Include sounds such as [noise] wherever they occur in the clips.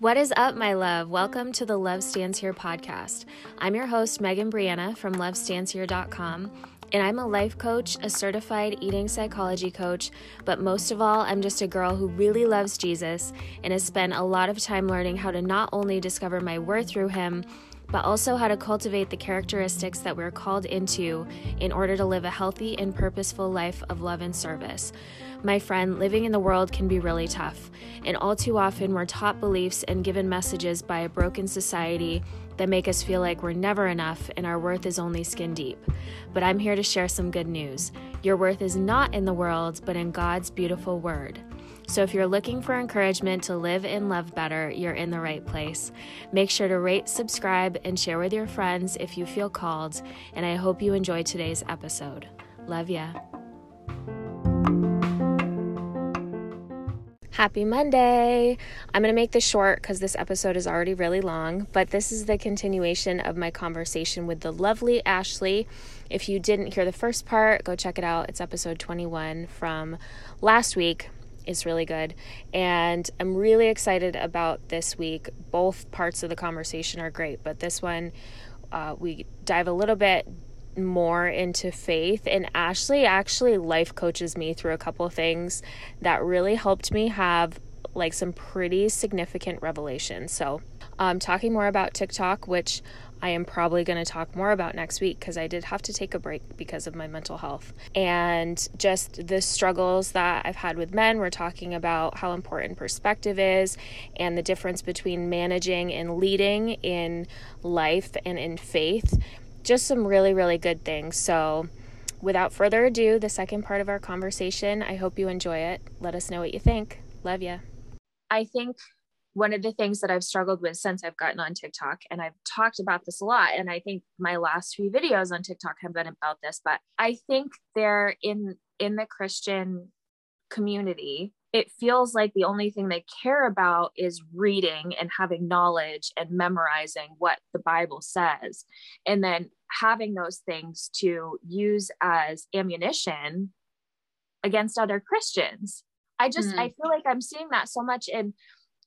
What is up, my love? Welcome to the Love Stands Here podcast. I'm your host, Megan Brianna from lovestandshere.com, and I'm a life coach, a certified eating psychology coach, but most of all, I'm just a girl who really loves Jesus and has spent a lot of time learning how to not only discover my worth through him, but also how to cultivate the characteristics that we're called into in order to live a healthy and purposeful life of love and service. My friend, living in the world can be really tough, and all too often we're taught beliefs and given messages by a broken society that make us feel like we're never enough and our worth is only skin deep. But I'm here to share some good news. Your worth is not in the world, but in God's beautiful word. So if you're looking for encouragement to live and love better, you're in the right place. Make sure to rate, subscribe, and share with your friends if you feel called. And I hope you enjoy today's episode. Love ya. Happy Monday! I'm going to make this short because this episode is already really long, but this is the continuation of my conversation with the lovely Ashley. If you didn't hear the first part, go check it out. It's episode 21 from last week. It's really good. And I'm really excited about this week. Both parts of the conversation are great, but this one, uh, we dive a little bit more into faith and Ashley actually life coaches me through a couple of things that really helped me have like some pretty significant revelations. So, um talking more about TikTok, which I am probably going to talk more about next week because I did have to take a break because of my mental health. And just the struggles that I've had with men. We're talking about how important perspective is and the difference between managing and leading in life and in faith just some really, really good things. So, without further ado, the second part of our conversation, I hope you enjoy it. Let us know what you think. Love you. I think one of the things that I've struggled with since I've gotten on TikTok, and I've talked about this a lot, and I think my last few videos on TikTok have been about this, but I think they're in in the Christian community it feels like the only thing they care about is reading and having knowledge and memorizing what the Bible says, and then having those things to use as ammunition against other Christians. I just mm-hmm. I feel like I'm seeing that so much and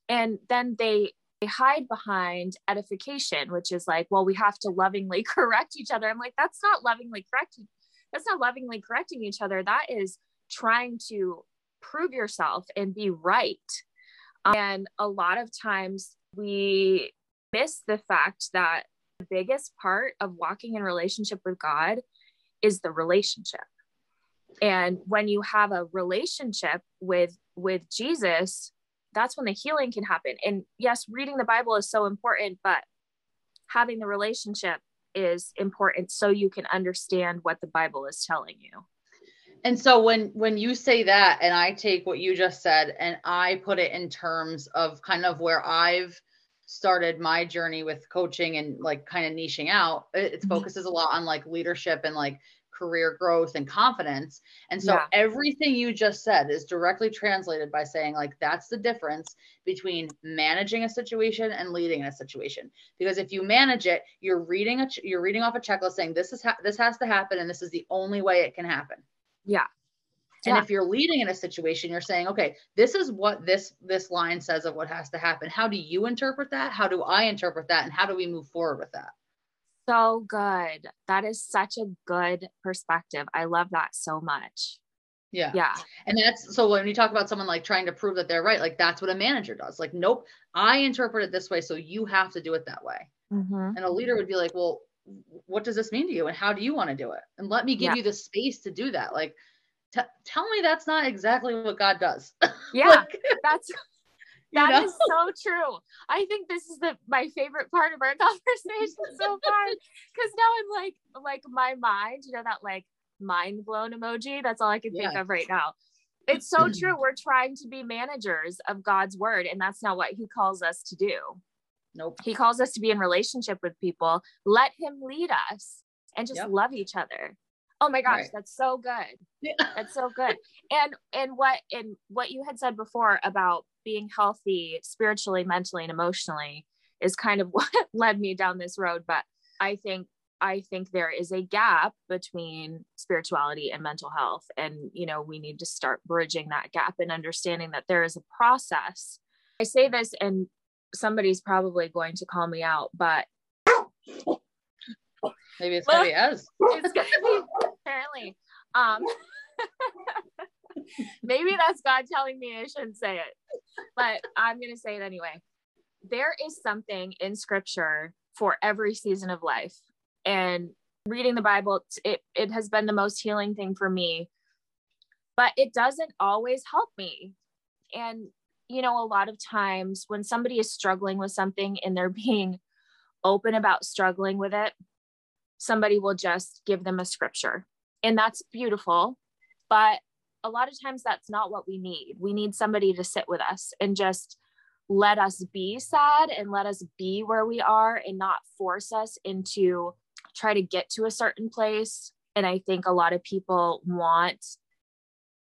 and then they they hide behind edification, which is like, well, we have to lovingly [laughs] correct each other. I'm like, that's not lovingly correcting. That's not lovingly correcting each other. That is trying to prove yourself and be right. And a lot of times we miss the fact that the biggest part of walking in relationship with God is the relationship. And when you have a relationship with with Jesus, that's when the healing can happen. And yes, reading the Bible is so important, but having the relationship is important so you can understand what the Bible is telling you. And so when when you say that and I take what you just said and I put it in terms of kind of where I've started my journey with coaching and like kind of niching out, it, it mm-hmm. focuses a lot on like leadership and like career growth and confidence. And so yeah. everything you just said is directly translated by saying like that's the difference between managing a situation and leading in a situation. Because if you manage it, you're reading a you're reading off a checklist saying this is ha- this has to happen and this is the only way it can happen. Yeah. And yeah. if you're leading in a situation, you're saying, okay, this is what this this line says of what has to happen. How do you interpret that? How do I interpret that? And how do we move forward with that? So good. That is such a good perspective. I love that so much. Yeah. Yeah. And that's so when you talk about someone like trying to prove that they're right, like that's what a manager does. Like, nope, I interpret it this way, so you have to do it that way. Mm-hmm. And a leader would be like, well, what does this mean to you and how do you want to do it and let me give yeah. you the space to do that like t- tell me that's not exactly what god does [laughs] yeah like, that's [laughs] that know? is so true i think this is the my favorite part of our [laughs] conversation so far because now i'm like like my mind you know that like mind blown emoji that's all i can think yeah. of right now it's so mm-hmm. true we're trying to be managers of god's word and that's not what he calls us to do Nope. He calls us to be in relationship with people. Let him lead us and just yep. love each other. Oh my gosh, right. that's so good. Yeah. That's so good. And and what and what you had said before about being healthy spiritually, mentally, and emotionally is kind of [laughs] what led me down this road. But I think I think there is a gap between spirituality and mental health. And, you know, we need to start bridging that gap and understanding that there is a process. I say this and somebody's probably going to call me out, but maybe [laughs] it's gonna be us. It's gonna be apparently. Um [laughs] maybe that's God telling me I shouldn't say it, but I'm gonna say it anyway. There is something in scripture for every season of life. And reading the Bible, it, it has been the most healing thing for me. But it doesn't always help me. And you know, a lot of times when somebody is struggling with something and they're [laughs] being open about struggling with it, somebody will just give them a scripture. And that's beautiful. But a lot of times that's not what we need. We need somebody to sit with us and just let us be sad and let us be where we are and not force us into try to get to a certain place. And I think a lot of people want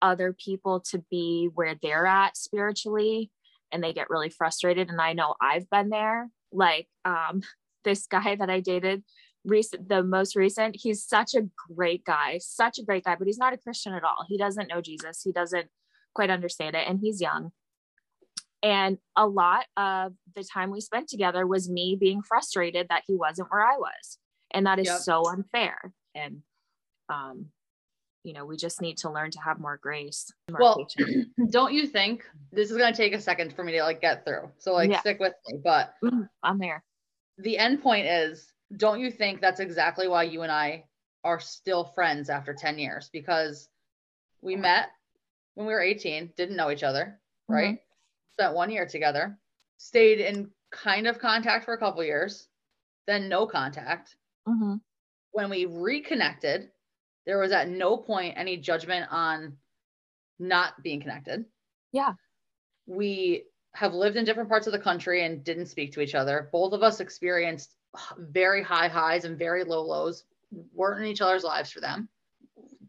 other people to be where they're at spiritually and they get really frustrated and i know i've been there like um [laughs] this guy that i dated recent the most recent he's such a great guy such a great guy but he's not a christian at all. He doesn't know jesus. He doesn't quite understand it and he's young. And a lot of the time we spent together was me being frustrated that he wasn't where i was and that is yep. so unfair. And um you know we just need to learn to have more grace more well [clears throat] don't you think this is going to take a second for me to like get through? So like yeah. stick with me but mm, i'm there. the end point is don't you think that's exactly why you and i are still friends after 10 years because we met when we were 18 didn't know each other right mm-hmm. spent one year together stayed in kind of contact for a couple years then no contact mm-hmm. when we reconnected there was at no point any judgment on not being connected. Yeah. We have lived in different parts of the country and didn't speak to each other. Both of us experienced very high highs and very low lows, weren't in each other's lives for them.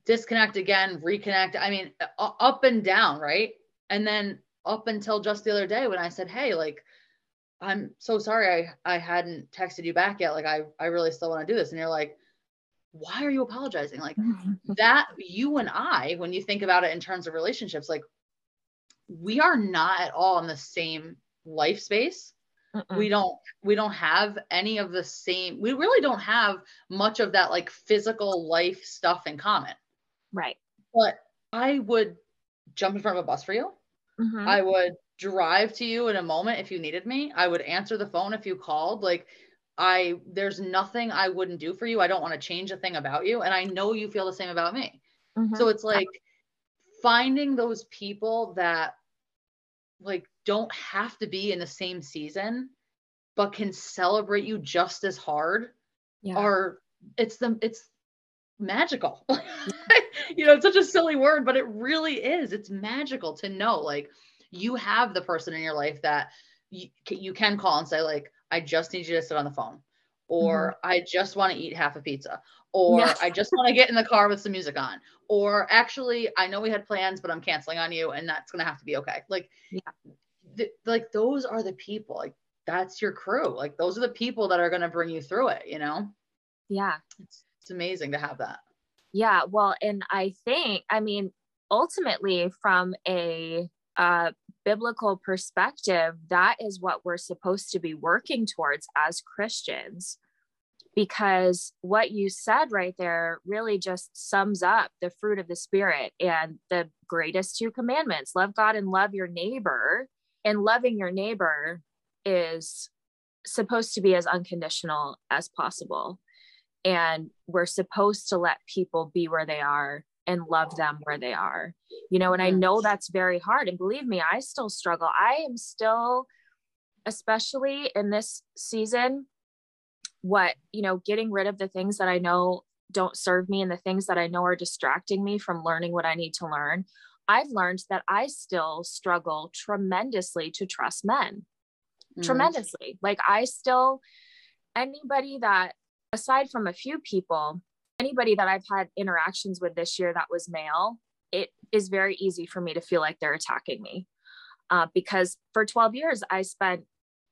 Disconnect again, reconnect. I mean, up and down, right? And then up until just the other day when I said, Hey, like, I'm so sorry I, I hadn't texted you back yet. Like, I, I really still want to do this. And you're like, why are you apologizing? Like [laughs] that, you and I, when you think about it in terms of relationships, like we are not at all in the same life space. Mm-mm. We don't, we don't have any of the same, we really don't have much of that like physical life stuff in common. Right. But I would jump in front of a bus for you. Mm-hmm. I would drive to you in a moment if you needed me. I would answer the phone if you called. Like I there's nothing I wouldn't do for you. I don't want to change a thing about you and I know you feel the same about me. Mm-hmm. So it's like finding those people that like don't have to be in the same season but can celebrate you just as hard yeah. are it's the it's magical. [laughs] you know, it's such a silly word, but it really is. It's magical to know like you have the person in your life that you, you can call and say like I just need you to sit on the phone. Or mm-hmm. I just want to eat half a pizza. Or yeah. I just want to get in the car with some music on. Or actually, I know we had plans, but I'm canceling on you and that's going to have to be okay. Like, yeah. th- like those are the people. Like, that's your crew. Like, those are the people that are going to bring you through it, you know? Yeah. It's, it's amazing to have that. Yeah. Well, and I think, I mean, ultimately, from a uh, biblical perspective, that is what we're supposed to be working towards as Christians. Because what you said right there really just sums up the fruit of the Spirit and the greatest two commandments love God and love your neighbor. And loving your neighbor is supposed to be as unconditional as possible. And we're supposed to let people be where they are and love them where they are you know and i know that's very hard and believe me i still struggle. I am still especially in this season what you know getting rid of the things that i know don't serve me and the things that i know are distracting me from learning what i need to learn i've learned that i still struggle tremendously to trust men. Mm-hmm. tremendously. Like i still anybody that aside from a few people anybody that I've had interactions with this year that was male, it is very easy for me to feel like they're attacking me. Uh, because for 12 years, I spent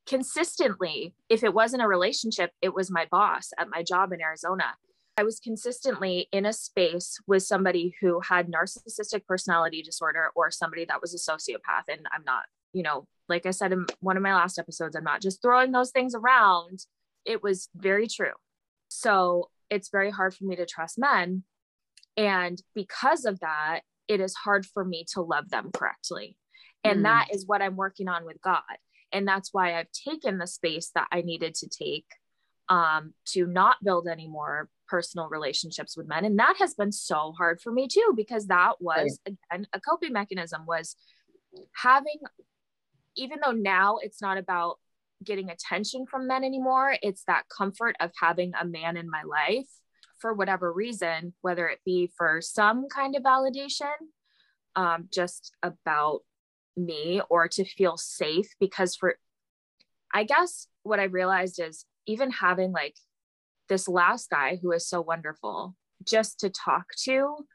consistently, if it wasn't a relationship, it was my boss at my job in Arizona. I was consistently in a space with somebody who had narcissistic personality disorder or somebody that was a sociopath. And I'm not you know, like I said in one of my last episodes, I'm not just throwing those things around. It was very true. So it's very hard for me to trust men. And because of that, it is hard for me to love them correctly. And mm. that is what I'm working on with God. And that's why I've taken the space that I needed to take um, to not build any more personal relationships with men. And that has been so hard for me too, because that was, right. again, a coping mechanism was having, even though now it's not about getting attention from men anymore, it's that comfort of having a man in my life for whatever reason, whether it be for some kind of validation, um, just about me, or to feel safe. Because for, I guess what I realized is even having like this last guy who is so wonderful just to talk to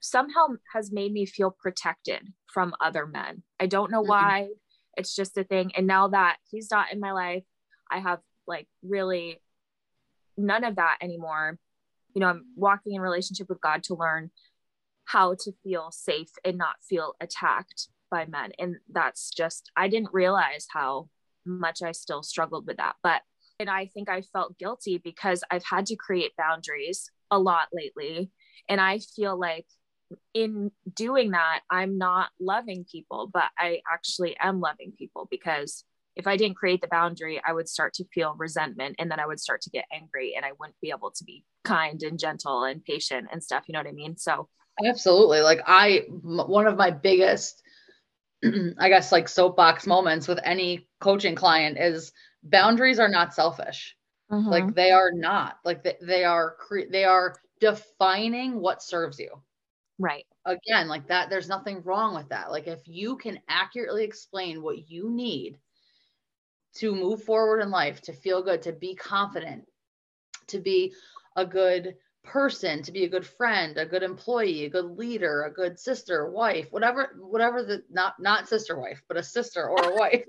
somehow has made me feel protected from other men. I don't know mm-hmm. why. It's just a thing. And now that he's not in my life, I have like really none of that anymore. You know i'm walking in relationship with god to learn how to feel safe and not feel attacked by men. And that's just i didn't realize how much i still struggled with that. But and i think i felt guilty because i've had to create boundaries a lot lately. And i feel like in doing that i'm not loving people but i actually am loving people because if I didn't create the boundary, I would start to feel resentment and then I would start to get angry and I wouldn't be able to be kind and gentle and patient and stuff. You know what I mean? So, absolutely. Like, I, one of my biggest, [clears throat] I guess, like soapbox moments with any coaching client is boundaries are not selfish. Mm-hmm. Like, they are not. Like, they, they are, cre- they are defining what serves you. Right. Again, like that, there's nothing wrong with that. Like, if you can accurately explain what you need to move forward in life, to feel good, to be confident, to be a good person, to be a good friend, a good employee, a good leader, a good sister, wife, whatever, whatever the not not sister wife, but a sister or a wife.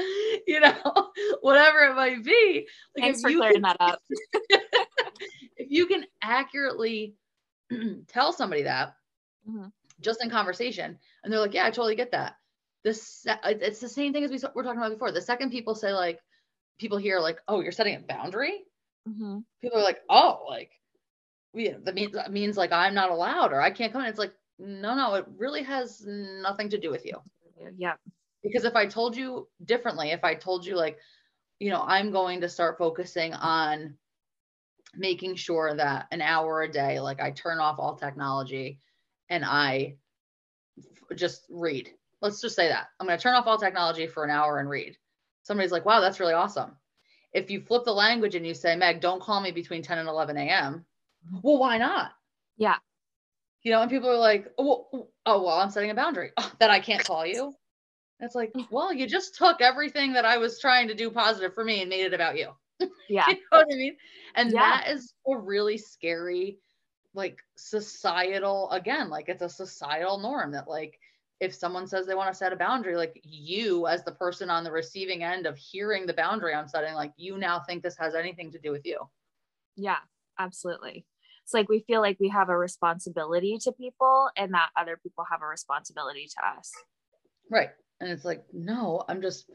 [laughs] you know, [laughs] whatever it might be. Like Thanks for clearing can, that up. [laughs] if you can accurately [clears throat] tell somebody that mm-hmm. just in conversation, and they're like, "Yeah, I totally get that," this it's the same thing as we were talking about before. The second people say like people hear like, oh, you're setting a boundary, mm-hmm. people are like, oh, like yeah, that means that means like I'm not allowed or I can't come in. It's like, no, no, it really has nothing to do with you. Yeah. Because if I told you differently, if I told you like, you know, I'm going to start focusing on making sure that an hour a day, like I turn off all technology and I just read Let's just say that. I'm going to turn off all technology for an hour and read. Somebody's like, wow, that's really awesome. If you flip the language and you say, Meg, don't call me between 10 and 11 a.m., well, why not? Yeah. You know, and people are like, oh, oh well, I'm setting a boundary oh, [laughs] that I can't call you. It's like, mm. well, you just took everything that I was trying to do positive for me and made it about you. [laughs] Yeah. you know what I mean? And yeah. that is a really scary, like societal, again, like it's a societal norm that like if someone says they want to set a boundary, like you as the person on the receiving end of hearing the boundary I'm setting, like you now think this has anything to do with you. Yeah, absolutely. It's like we feel like we have a responsibility to people and that other people have a responsibility to us. Right. And it's like, no, I'm just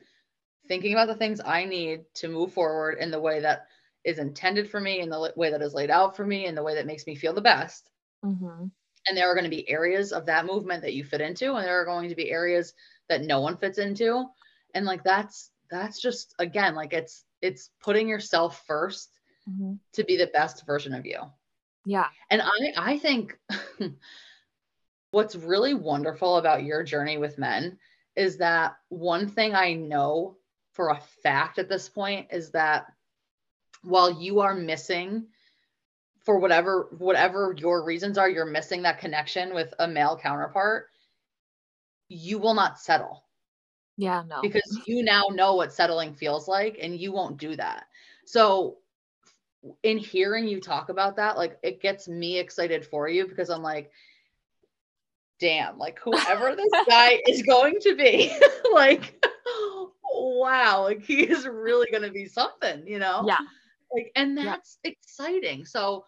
thinking about the things I need to move forward in the way that is intended for me, in the way that is laid out for me, in the way that makes me feel the best. Mm-hmm and there are going to be areas of that movement that you fit into and there are going to be areas that no one fits into and like that's that's just again like it's it's putting yourself 1st mm-hmm. to be the best version of you yeah and i i think [laughs] what's really wonderful about your journey with men is that one thing i know for a fact at this point is that while you are missing for whatever whatever your reasons are you're missing that connection with a male counterpart you will not settle. Yeah no. Because you now know what settling feels like and you won't do that. So in hearing you talk about that like it gets me excited for you because i'm like damn like whoever this [laughs] guy is going to be [laughs] like wow like he is really going to be something you know yeah like and that's yeah. exciting so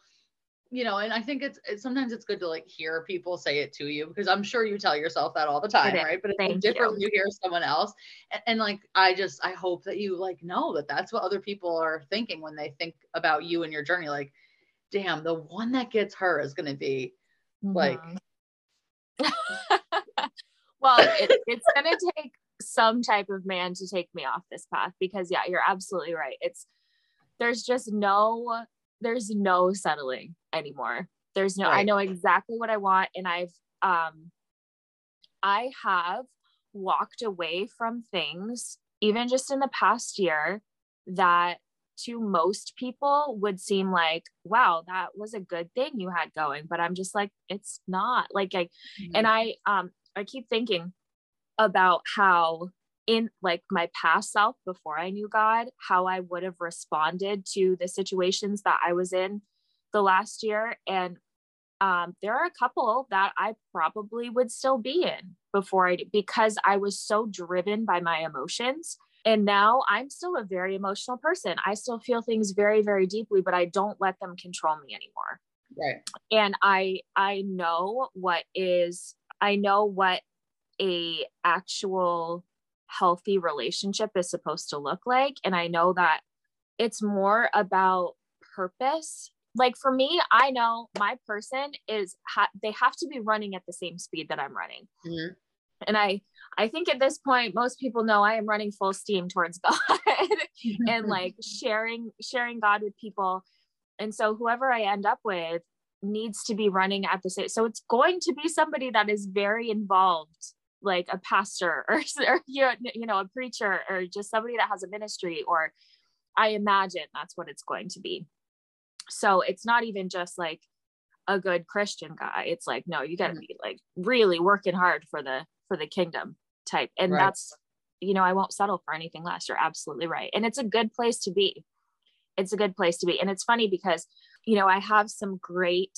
you know, and I think it's, it's, sometimes it's good to like hear people say it to you because I'm sure you tell yourself that all the time, right? But it's different when you hear someone else. And, and, like, I just, I hope that you like know that that's what other people are thinking when they think about you and your journey. Like, damn, the one that gets her is going to be mm-hmm. like. [laughs] well, it, it's going to take some type of man to take me off this path because, yeah, you're absolutely right. It's, there's just no there's no settling anymore. There's no, right. I know exactly what I want. And I've, um, I have walked away from things, even just in the past year, that to most people would seem like, wow, that was a good thing you had going. But I'm just like, it's not like I, mm-hmm. and I, um, I keep thinking about how in like my past self before I knew God, how I would have responded to the situations that I was in the last year. And um, there are a couple that I probably would still be in before I, because I was so driven by my emotions. And now I'm still a very emotional person. I still feel things very, very deeply, but I don't let them control me anymore. Right. And I, I know what is, I know what a actual healthy relationship is supposed to look like. And I know that it's more about purpose. Like for me, I know my person is, ha- they have to be running at the same speed that I'm running. Mm-hmm. And I, I think at this point, most people know I am running full steam towards [laughs] God [laughs] and like sharing, sharing God with people. And so whoever I end up with needs to be running at the same. So it's going to be somebody that is very involved like a pastor [laughs] or, or you know a preacher or just somebody that has a ministry or i imagine that's what it's going to be. So it's not even just like a good christian guy. It's like no you got to mm-hmm. be like really working hard for the for the kingdom type. And right. that's you know i won't settle for anything less. You're absolutely right. And it's a good place to be. It's a good place to be. And it's funny because you know i have some great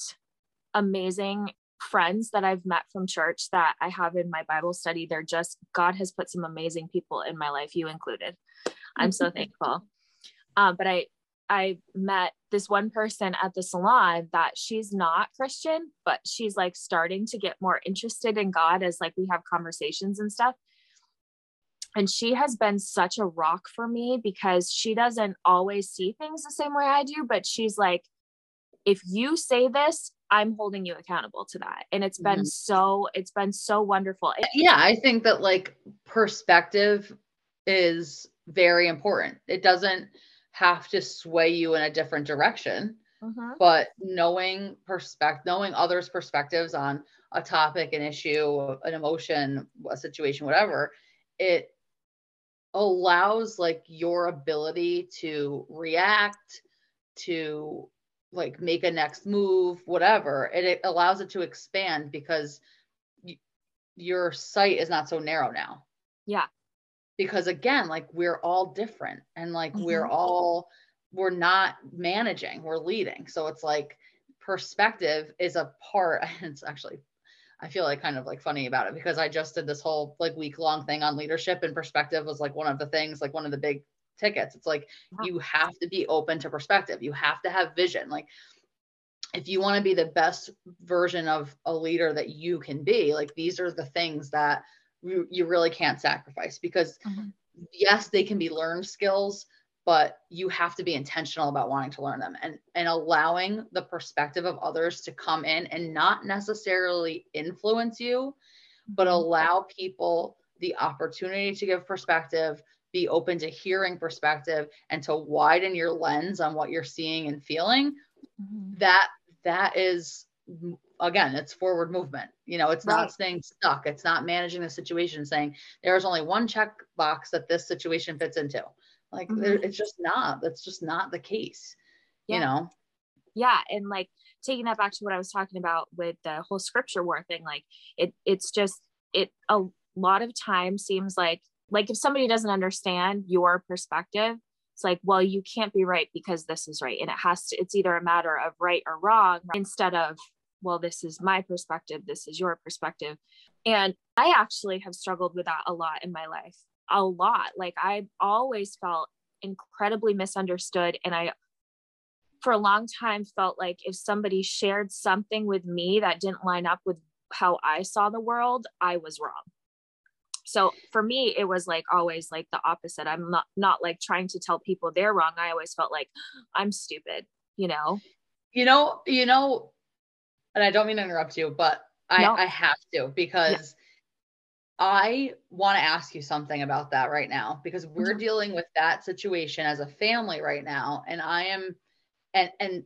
amazing friends that I've met from church that I have in my Bible study. They're just, God has put some amazing people in my life, you included. I'm so [laughs] thankful. Um, but I, I met this one person at the salon that she's not Christian, but she's like starting to get more interested in God as like we have conversations and stuff. And she has been such a rock for me because she doesn't always see things the same way I do, but she's like, if you say this, I'm holding you accountable to that. And it's been mm-hmm. so, it's been so wonderful. Yeah, I think that like perspective is very important. It doesn't have to sway you in a different direction, mm-hmm. but knowing perspective, knowing others' perspectives on a topic, an issue, an emotion, a situation, whatever, it allows like your ability to react to like make a next move, whatever. And it allows it to expand because y- your sight is not so narrow now. Yeah. Because again, like we're all different and like mm-hmm. we're all, we're not managing, we're leading. So it's like perspective is a part. [laughs] It's actually, I feel like kind of like funny about it because I just did this whole like week long thing on leadership and perspective was like one of the things, like one of the big tickets. It's like you have to be open to perspective. You have to have vision. Like if you want to be the best version of a leader that you can be, like these are the things that you, you really can't sacrifice because mm-hmm. yes, they can be learned skills, but you have to be intentional about wanting to learn them and and allowing the perspective of others to come in and not necessarily influence you, but mm-hmm. allow people the opportunity to give perspective be open to hearing perspective and to widen your lens on what you're seeing and feeling mm-hmm. that that is again it's forward movement you know it's right. not staying stuck it's not managing the situation saying there's only one check box that this situation fits into like mm-hmm. there, it's just not that's just not the case yeah. you know yeah and like taking that back to what i was talking about with the whole scripture war thing like it it's just it a lot of time seems like like if somebody doesn't understand your perspective it's like well you can't be right because this is right. And it has to it's either a matter of right or wrong instead of well this is my perspective this is your perspective. And i actually have struggled with that a lot in my life a lot. Like i always felt incredibly misunderstood and i for a long time felt like if somebody shared something with me that didn't line up with how I saw the world, I was wrong. So for me, it was like always like the opposite. I'm not not like trying to tell people they're wrong. I always felt like I'm stupid, you know. You know, you know, and I don't mean to interrupt you, but I, no. I have to because yeah. I want to ask you something about that right now because we're mm-hmm. dealing with that situation as a family right now. And I am and and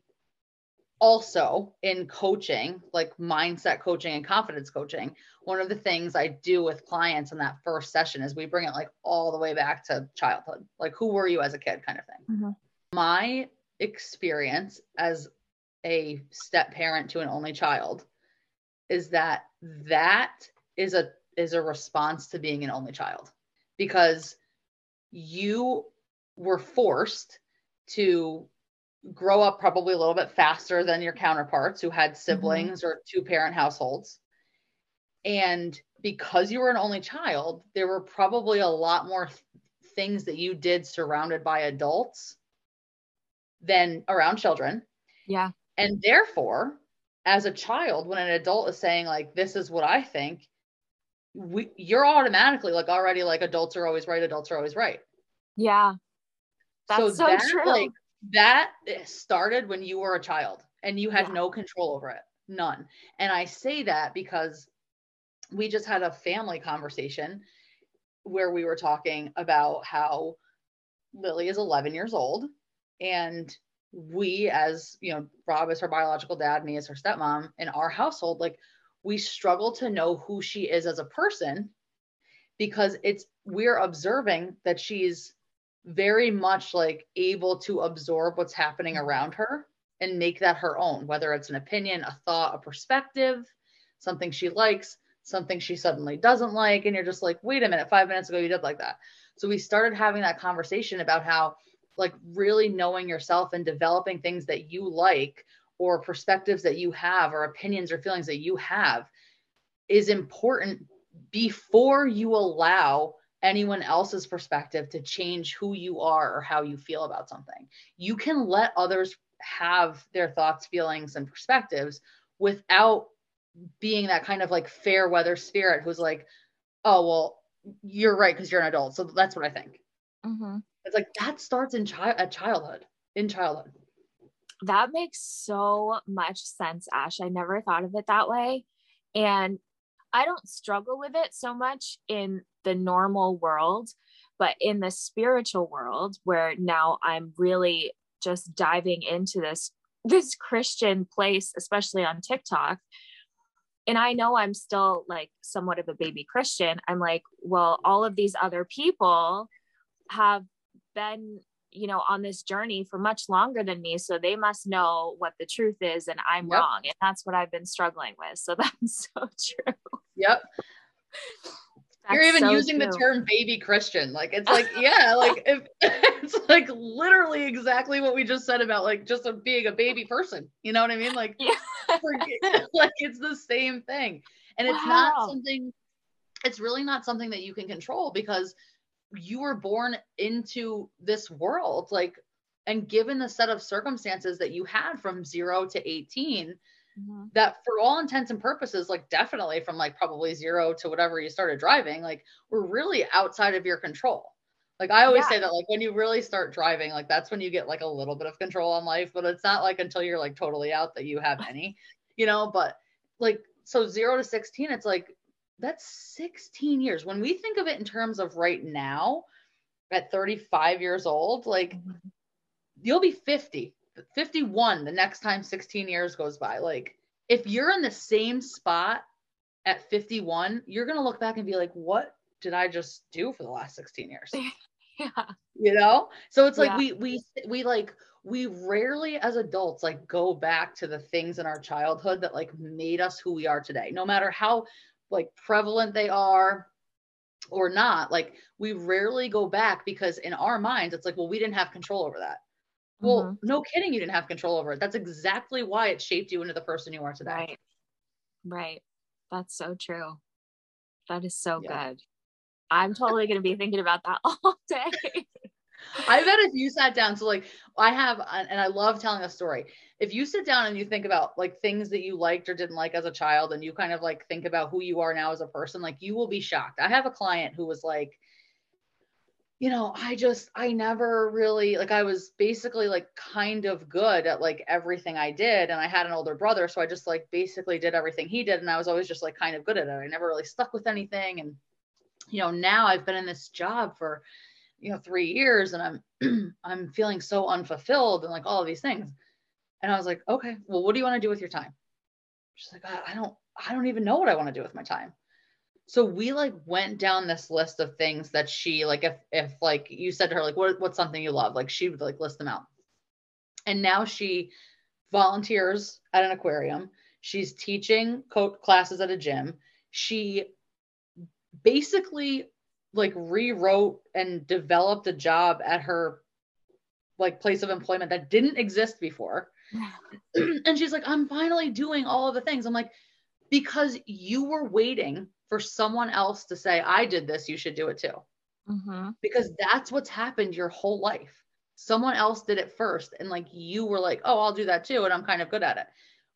also in coaching, like mindset coaching and confidence coaching, one of the things I do with clients in that first session is we bring it like all the way back to childhood. Like, who were you as a kid, kind of thing. Mm-hmm. My experience as a step parent to an only child is that that is a is a response to being an only child because you were forced to grow up probably a little bit faster than your counterparts who had mm-hmm. siblings mm-hmm. or two parent households. And because you were an only child, there were probably a lot more th- things that you did surrounded by adults than around children. Yeah. And therefore, as a child, when an adult is saying, like, this is what I think, we, you're automatically like already like adults are always right, adults are always right. Yeah. That's so, so that, true. Like, that started when you were a child and you had yeah. no control over it none and i say that because we just had a family conversation where we were talking about how lily is 11 years old and we as you know rob is her biological dad me as her stepmom in our household like we struggle to know who she is as a person because it's we're observing that she's very much like able to absorb what's happening around her and make that her own, whether it's an opinion, a thought, a perspective, something she likes, something she suddenly doesn't like. And you're just like, wait a minute, five minutes ago you did like that. So we started having that conversation about how, like, really knowing yourself and developing things that you like or perspectives that you have or opinions or feelings that you have is important before you allow anyone else's perspective to change who you are or how you feel about something. You can let others have their thoughts, feelings, and perspectives without being that kind of like fair weather spirit who's like, oh, well, you're right because you're an adult. So that's what I think. Mm-hmm. It's like that starts in child at childhood, in childhood. That makes so much sense, Ash. I never thought of it that way. And I don't struggle with it so much in the normal world, but in the spiritual world where now I'm really just diving into this [laughs] this Christian place, especially on TikTok. And I know I'm still like somewhat of a baby Christian. I'm like, well, all of these other people have been, you know, on this journey for much longer than me. So they must know what the truth is and I'm yep. wrong. And that's what I've been struggling with. So [laughs] that's so true. Yep. That's You're even so using true. the term baby Christian. Like it's like, [laughs] yeah, like if, [laughs] it's like literally exactly what we just said about like just a, being a baby person. You know what I mean? Like, yeah. like it's the same thing. And it's wow. not something, it's really not something that you can control because you were born into this world, like, and given the set of circumstances that you had from zero to 18, mm-hmm. that for all intents and purposes like definitely from like probably zero to whatever you started driving like we're really outside of your control like i always yeah. say that like when you really start driving like that's when you get like a little bit of control on life but it's not like until you're like totally out that you have [laughs] any you know but like so 0 to 16 it's like that's 16 years when we think of it in terms of right now at 35 years old like mm-hmm. you'll be 50 51 the next time 16 years goes by. Like if you're in the same spot at 51, you're going to look back and be like, what did I just do for the last 16 years? [laughs] yeah. You know? So it's like yeah. we we we like we rarely as adults like go back to the things in our childhood that like made us who we are today. No matter how like prevalent they are or not, like we rarely go back because in our minds it's like, well, we didn't have control over that. Well, mm-hmm. no kidding, you didn't have control over it. That's exactly why it shaped you into the person you are today. Right. Right. That's so true. That is so yeah. good. I'm totally going to be thinking about that [laughs] all day. I bet if you sat down, so like I have, uh, and I love telling a story. If you sit down and you think about like things that you liked or didn't like as a child, and you kind of like think about who you are now as a person, like you will be shocked. I have a client who was like, you know, I just, I never really, like, I was basically like kind of good at like everything I did. And I had an older brother. So I just like basically did everything he did. And I was always just like kind of good at it. I never really stuck with anything. And, you know, now I've been in this job for, you know, three years and I'm, [clears throat] I'm feeling so unfulfilled and like all of these things. And I was like, okay, well, what do you want to do with your time? She's like, I, I don't, I don't even know what I want to do with my time. So we like went down this list of things that she like if if like you said to her like what what's something you love? Like she would like list them out. And now she volunteers at an aquarium. She's teaching coach classes at a gym. She basically like rewrote and developed a job at her like place of employment that didn't exist before [clears throat] and she's like i'm finally doing all of the things i'm like because you were waiting for someone else to say, I did this, you should do it too. Mm-hmm. Because that's what's happened your whole life. Someone else did it first. And like you were like, oh, I'll do that too. And I'm kind of good at it.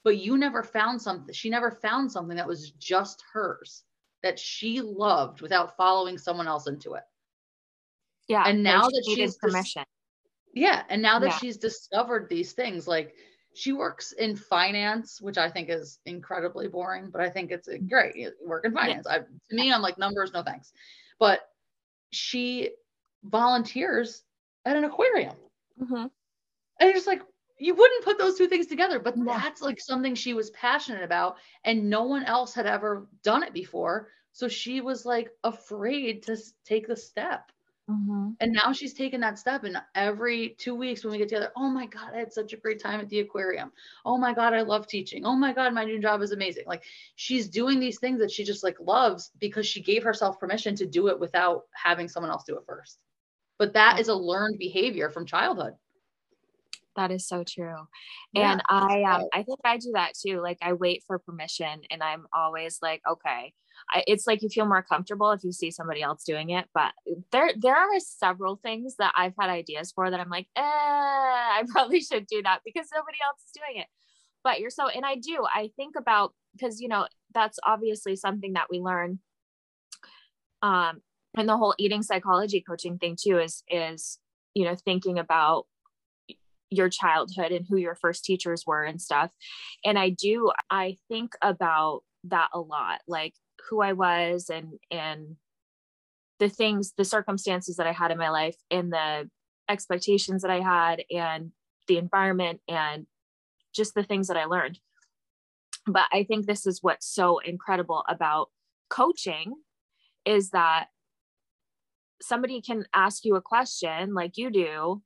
But you never found something, she never found something that was just hers that she loved without following someone else into it. Yeah. And now that she's permission. Dis- yeah. And now that yeah. she's discovered these things, like she works in finance, which I think is incredibly boring, but I think it's great. You work in finance. Yeah. I, to me, I'm like numbers, no thanks. But she volunteers at an aquarium. Mm-hmm. And you're just like, you wouldn't put those two things together, but that's like something she was passionate about, and no one else had ever done it before. So she was like afraid to take the step. Mm-hmm. And now she's taken that step. And every two weeks when we get together, oh my God, I had such a great time at the aquarium. Oh my God, I love teaching. Oh my God, my new job is amazing. Like she's doing these things that she just like loves because she gave herself permission to do it without having someone else do it first. But that is a learned behavior from childhood. That is so true. Yeah. And I um I think I do that too. Like I wait for permission and I'm always like, okay, I, it's like you feel more comfortable if you see somebody else doing it. But there there are several things that I've had ideas for that I'm like, eh, [laughs] I probably should do that because nobody else is doing it. But you're so, and I do. I think about because you know that's obviously something that we learn. Um, and the whole eating psychology coaching thing too is is you know thinking about your childhood and who your first teachers were and stuff. And I do, I think about that a lot. Like who I was and and the things, the circumstances that I had in my life and the expectations that I had and the environment and just the things that I learned. But I think this is what's so incredible about coaching is that somebody can ask you a question like you do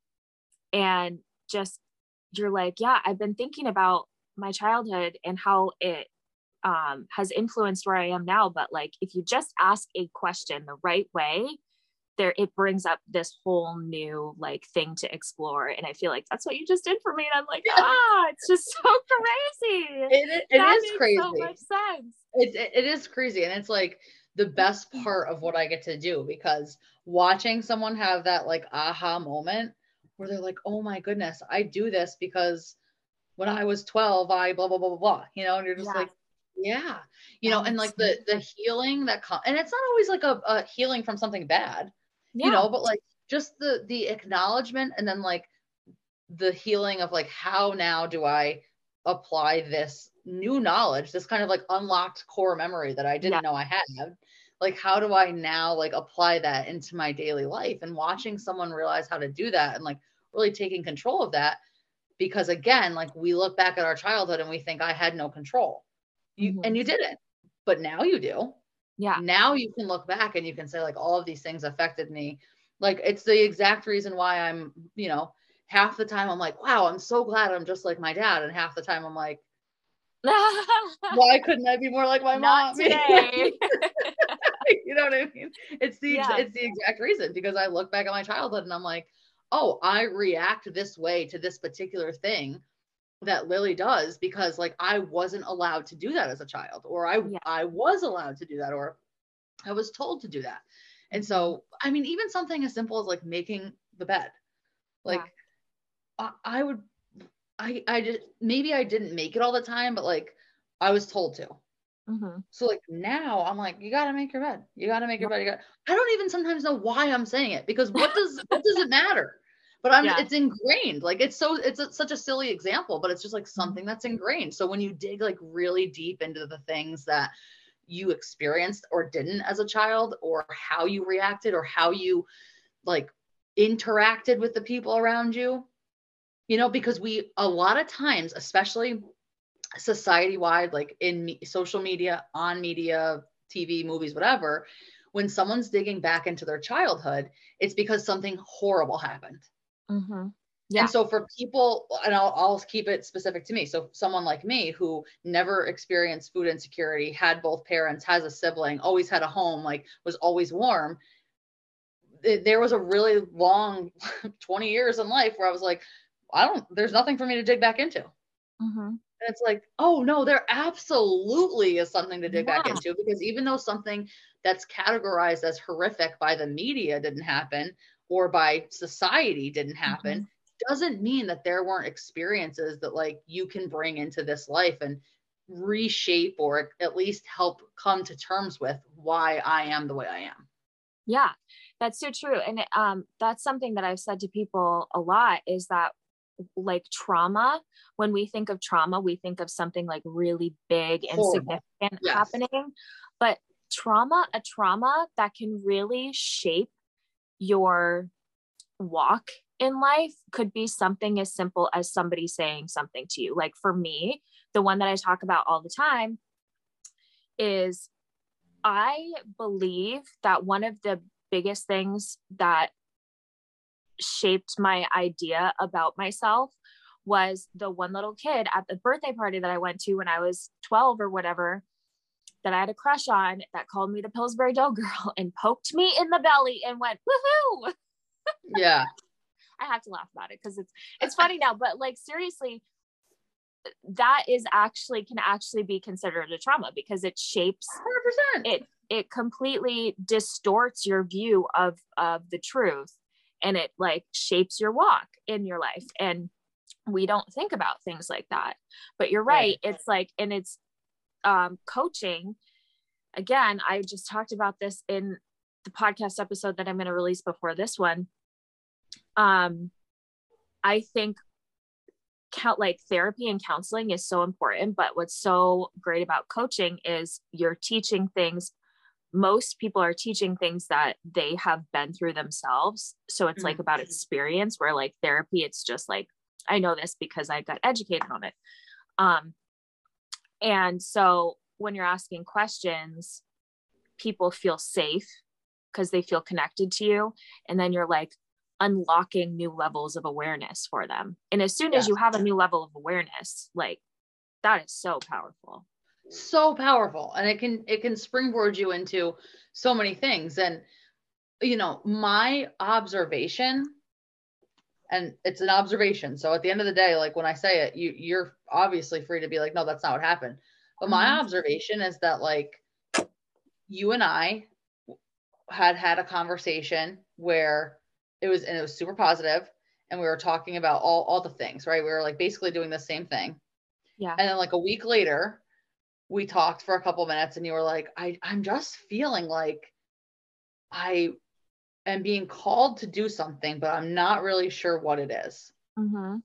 and just you're like yeah i've been thinking about my childhood and how it um, has influenced where I am now. But like, if you just ask a question the right way, there it brings up this whole new like thing to explore. And I feel like that's what you just did for me. And I'm like, ah, it's just so crazy. It, it is crazy. So much sense. It, it, it is crazy, and it's like the best part of what I get to do because watching someone have that like aha moment where they're like, oh my goodness, I do this because when I was 12, I blah, blah, blah, blah, blah, you know, and you're just yeah. like, yeah you know and like the the healing that comes and it's not always like a, a healing from something bad yeah. you know but like just the the acknowledgement and then like the healing of like how now do i apply this new knowledge this kind of like unlocked core memory that i didn't yeah. know i had like how do i now like apply that into my daily life and watching someone realize how to do that and like really taking control of that because again like we look back at our childhood and we think i had no control you mm-hmm. and you didn't but now you do yeah now you can look back and you can say like all of these things affected me like it's the exact reason why i'm you know half the time i'm like wow i'm so glad i'm just like my dad and half the time i'm like [laughs] why couldn't i be more like my Not mom [laughs] today. you know what i mean it's the yeah. it's the exact reason because i look back at my childhood and i'm like oh i react this way to this particular thing that Lily does because like I wasn't allowed to do that as a child or I yeah. I was allowed to do that or I was told to do that. And so I mean even something as simple as like making the bed. Like yeah. I, I would I I just maybe I didn't make it all the time, but like I was told to. Mm-hmm. So like now I'm like, you gotta make your bed. You gotta make your bed. You got I don't even sometimes know why I'm saying it because what [laughs] does what does it matter? But I'm yeah. it's ingrained. Like it's so it's a, such a silly example, but it's just like mm-hmm. something that's ingrained. So when you dig like really deep into the things that you experienced or didn't as a child, or how you reacted, or how you like interacted with the people around you, you know, because we a lot of times, especially society wide, like in me, social media, on media, TV, movies, whatever, when someone's digging back into their childhood, it's because something horrible happened. Mm-hmm. Yeah. And so for people, and I'll, I'll keep it specific to me. So someone like me who never experienced food insecurity, had both parents, has a sibling, always had a home, like was always warm. There was a really long [laughs] 20 years in life where I was like, I don't, there's nothing for me to dig back into. Mm-hmm. And it's like, oh no, there absolutely is something to dig yeah. back into because even though something that's categorized as horrific by the media didn't happen or by society didn't happen, mm-hmm. doesn't mean that there weren't experiences that like you can bring into this life and reshape or at least help come to terms with why I am the way I am. Yeah, that's so true. And um, that's something that I've said to people a lot is that like trauma when we think of trauma we think of something like really big and Horrible. significant yes. happening but trauma a trauma that can really shape your walk in life could be something as simple as somebody saying something to you. Like for me the one that i talk about all the time is i believe that one of the biggest things that shaped my idea about myself was the one little kid at the birthday party that I went to when I was 12 or whatever that I had a crush on that called me the Pillsbury Dough girl [laughs] and poked me in the belly and went woohoo. [laughs] Yeah. I have to laugh about it because it's it's funny now, but like seriously, that is actually can actually be considered a trauma because it shapes 100%. it it completely distorts your view of of the truth and it like shapes your walk in your life and we don't think about things like that but you're right, right. it's like and it's um coaching again i just talked about this in the podcast episode that i'm going to release before this one um i think count like therapy and counseling is so important but what's so great about coaching is you're teaching things most people are teaching things that they have been through themselves. So it's mm-hmm. like about experience where like therapy, it's just like, I know this because I got educated on it. Um, and so when you're asking questions, people feel safe because they feel connected to you. And then you're like unlocking new levels of awareness for them. And as soon yeah. as you have a new level of awareness, like that is so powerful so powerful and it can it can springboard you into so many things and you know my observation and it's an observation. So at the end of the day like when i say it you you're obviously free to be like no that's not what happened. But my mm-hmm. observation is that like you and i had had a conversation where it was and it was super positive and we were talking about all all the things right? We were like basically doing the same thing. Yeah. And then like a week later we talked for a couple minutes and you were like I I'm just feeling like I am being called to do something but I'm not really sure what it is. Mm-hmm.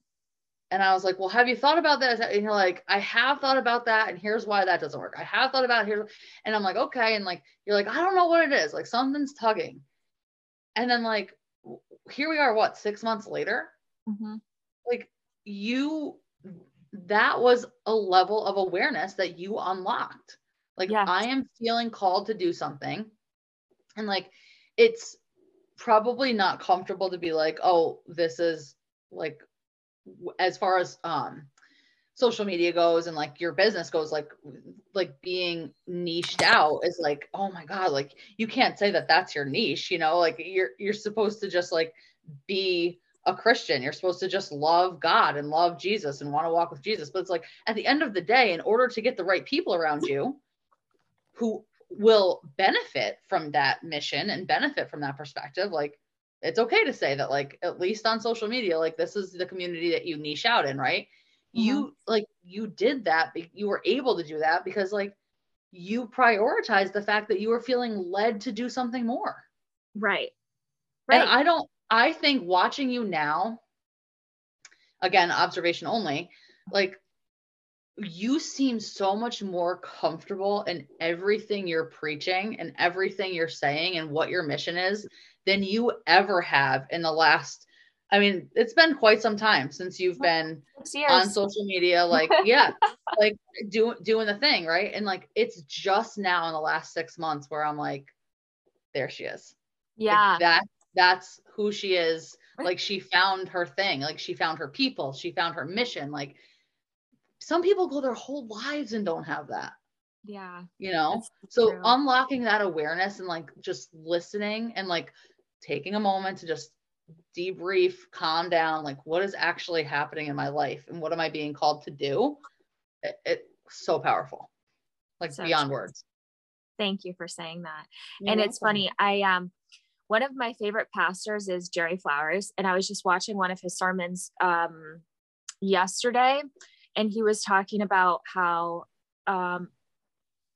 And I was like, well, have you thought about this? And you're like, I have thought about that. And here's why that doesn't work. I have thought about here. And I'm like, okay. And like, you're like, I don't know what it is. Like something's tugging. And then like, here we are, what, six months later? Mm-hmm. Like you that was a level of awareness that you unlocked. Like yes. I am feeling called to do something. And like it's probably not comfortable to be like, "Oh, this is like as far as um social media goes and like your business goes like like being niched out is like oh my god like you can't say that that's your niche you know like you're you're supposed to just like be a Christian. You're supposed to just love God and love Jesus and want to walk with Jesus. But it's like at the end of the day, in order to get the right people around you who will benefit from that mission and benefit from that perspective, like it's okay to say that like at least on social media like this is the community that you niche out in right? Mm-hmm. you like you did that you were able to do that because like you prioritized the fact that you were feeling led to do something more. Right. Right. And i don't i think watching you now again observation only like you seem so much more comfortable in everything you're preaching and everything you're saying and what your mission is than you ever have in the last I mean, it's been quite some time since you've been on social media, like, [laughs] yeah, like doing doing the thing, right? And like it's just now in the last six months where I'm like, there she is. Yeah. Like, that that's who she is. Like she found her thing, like she found her people, she found her mission. Like some people go their whole lives and don't have that. Yeah. You know? So true. unlocking that awareness and like just listening and like taking a moment to just debrief, calm down, like what is actually happening in my life and what am I being called to do? It's it so powerful. Like so beyond true. words. Thank you for saying that. You're and welcome. it's funny, I um one of my favorite pastors is Jerry Flowers and I was just watching one of his sermons um yesterday and he was talking about how um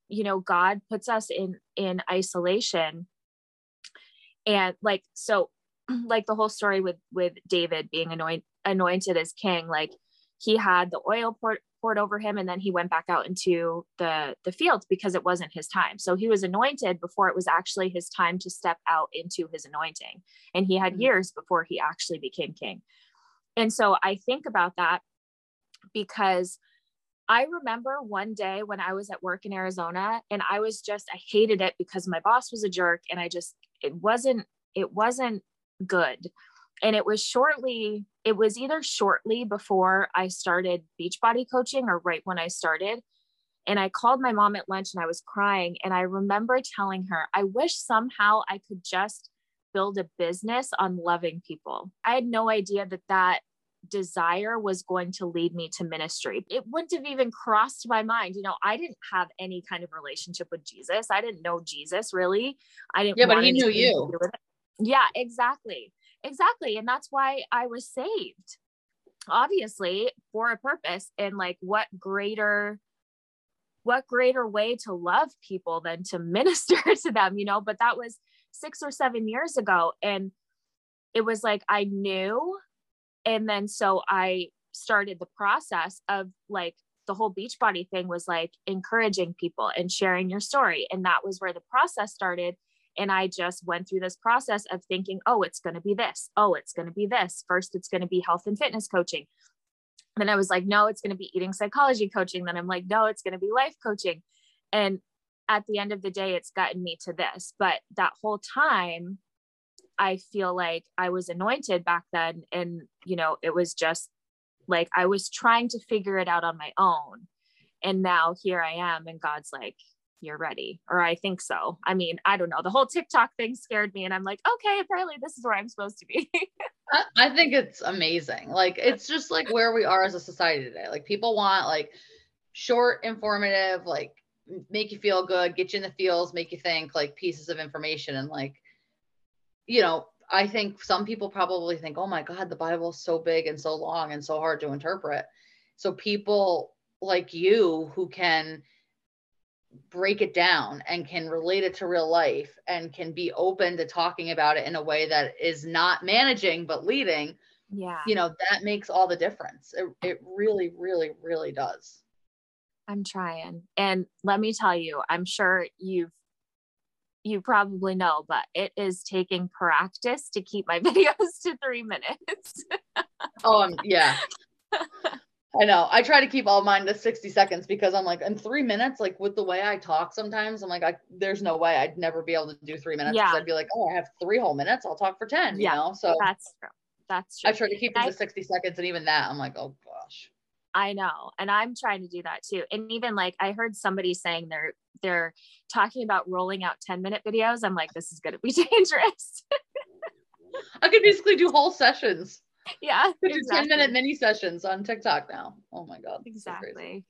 you know god puts us in in isolation. And like so [clears throat] like the whole story with with david being anointed anointed as king like he had the oil poured poured over him and then he went back out into the the fields because it wasn't his time. So he was anointed before it was actually his time to step out into his anointing. And he had mm-hmm. years before he actually became king. And so i think about that because I remember one day when I was at work in Arizona and I was just, I hated it because my boss was a jerk and I just, it wasn't, it wasn't good. And it was shortly, it was either shortly before I started Beachbody coaching or right when I started. And I called my mom at lunch and I was crying. And I remember telling her, I wish somehow I could just build a business on loving people. I had no idea that that desire was going to lead me to ministry. It wouldn't have even crossed my mind. You know, I didn't have any kind of relationship with Jesus. I didn't know Jesus really. I didn't. Yeah, but he knew you. Yeah, exactly. Exactly. And that's why I was saved, obviously, for a purpose. And like, what greater what greater way to love people than to [laughs] minister to them, you know? But that was six or seven years ago. And it was like I knew and then so I started the process of like the whole Beachbody thing was like encouraging people and sharing your story. And that was where the process started. And I just went through this process of thinking, oh, it's going to be this. Oh, it's going to be this. First, it's going to be health and fitness coaching. Then I was like, no, it's going to be eating psychology coaching. Then I'm like, no, it's going to be life coaching. And at the end of the day, it's gotten me to this. But that whole time, I feel like I was anointed back then. And, you know, it was just like I was trying to figure it out on my own. And now here I am, and God's like, you're ready. Or I think so. I mean, I don't know. The whole TikTok thing scared me. And I'm like, okay, apparently this is where I'm supposed to be. [laughs] I think it's amazing. Like, it's just like where we are as a society today. Like, people want like short, informative, like make you feel good, get you in the feels, make you think like pieces of information. And like, you know, I think some people probably think, oh my God, the Bible is so big and so long and so hard to interpret. So people like you who can break it down and can relate it to real life and can be open to talking about it in a way that is not managing but leading yeah. you know that makes all the difference. It, it really really really does. I'm trying. And let me tell you i'm sure you've you probably know, but it is taking practice to keep my [laughs] videos to three minutes. oh, um, yeah. [laughs] I know. I try to keep all mine to 60 seconds because I'm like, in three minutes, like with the way I talk sometimes, I'm like, I, there's no way I'd never be able to do three minutes. Yeah. I'd be like, oh, I have three whole minutes. I'll talk for 10, yeah, you know? So that's true. That's true. I try to keep it to 60 seconds. And even that, I'm like, oh gosh. I know. And I'm trying to do that too. And even like I heard somebody saying they're they're talking about rolling out 10 minute videos. I'm like, this is gonna be [laughs] dangerous. I could basically do whole sessions. Yeah. Exactly. 10 minute mini sessions on TikTok now. Oh my God. Exactly.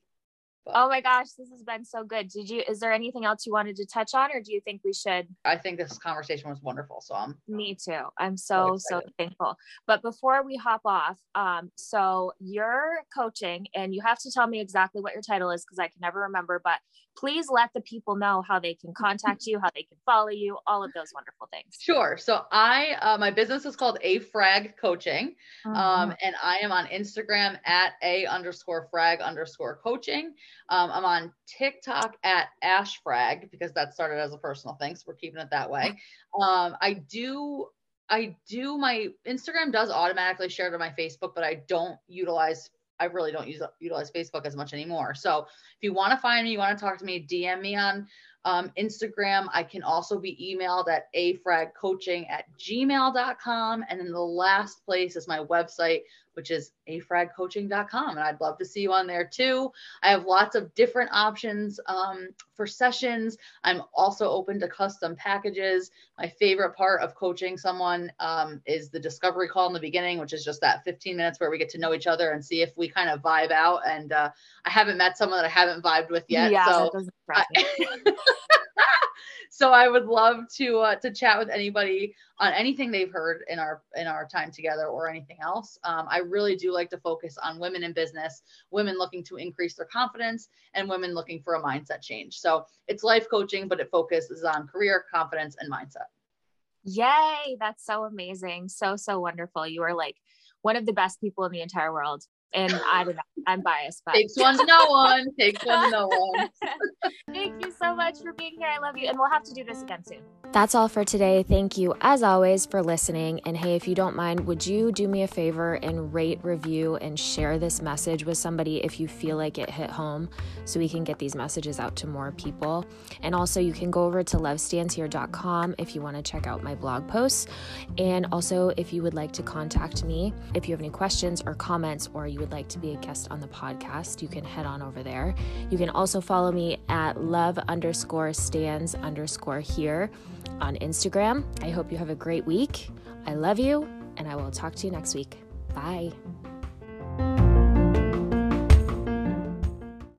But Oh my gosh, this has been so good. Did you is there anything else you wanted to touch on or do you think we should I think this conversation was wonderful. So I'm Me too. I'm so so excited. thankful. But before we hop off, um, so you're coaching, and you have to tell me exactly what your title is because I can never remember. But please let the people know how they can contact [laughs] you, how they can follow you, all of those wonderful things. sure. So I uh, my business is called A Frag Coaching. Mm-hmm. Um, and I am on Instagram at a underscore frag underscore coaching. Um, I'm on TikTok at Ash Frag because that started as a personal thing, so we're keeping it that way. Um, I do. I do my Instagram does automatically share to my Facebook, but I don't utilize. I really don't use utilize Facebook as much anymore. So if you want to find me, you want to talk to me, DM me on um, Instagram. I can also be emailed at afragcoaching at gmail.com. And then the last place is my website, which is afragcoaching.com. And I'd love to see you on there too. I have lots of different options um, for sessions. I'm also open to custom packages. My favorite part of coaching someone um, is the discovery call in the beginning, which is just that 15 minutes where we get to know each other and see if we kind of vibe out. And uh, I haven't met someone that I haven't vibed with yet. yeah, so [laughs] so I would love to uh, to chat with anybody on anything they've heard in our in our time together or anything else. Um, I really do like to focus on women in business, women looking to increase their confidence, and women looking for a mindset change. So it's life coaching, but it focuses on career, confidence, and mindset. Yay, that's so amazing. So, so wonderful. You are like one of the best people in the entire world. And I don't know, I'm biased, but Takes one to know one. Takes one to know one. [laughs] Thank you so much for being here. I love you. And we'll have to do this again soon. That's all for today. Thank you, as always, for listening. And hey, if you don't mind, would you do me a favor and rate, review, and share this message with somebody if you feel like it hit home so we can get these messages out to more people? And also, you can go over to lovestandshere.com if you want to check out my blog posts. And also, if you would like to contact me, if you have any questions or comments, or you would like to be a guest on the podcast, you can head on over there. You can also follow me at love underscore stands underscore here on Instagram. I hope you have a great week. I love you, and I will talk to you next week. Bye.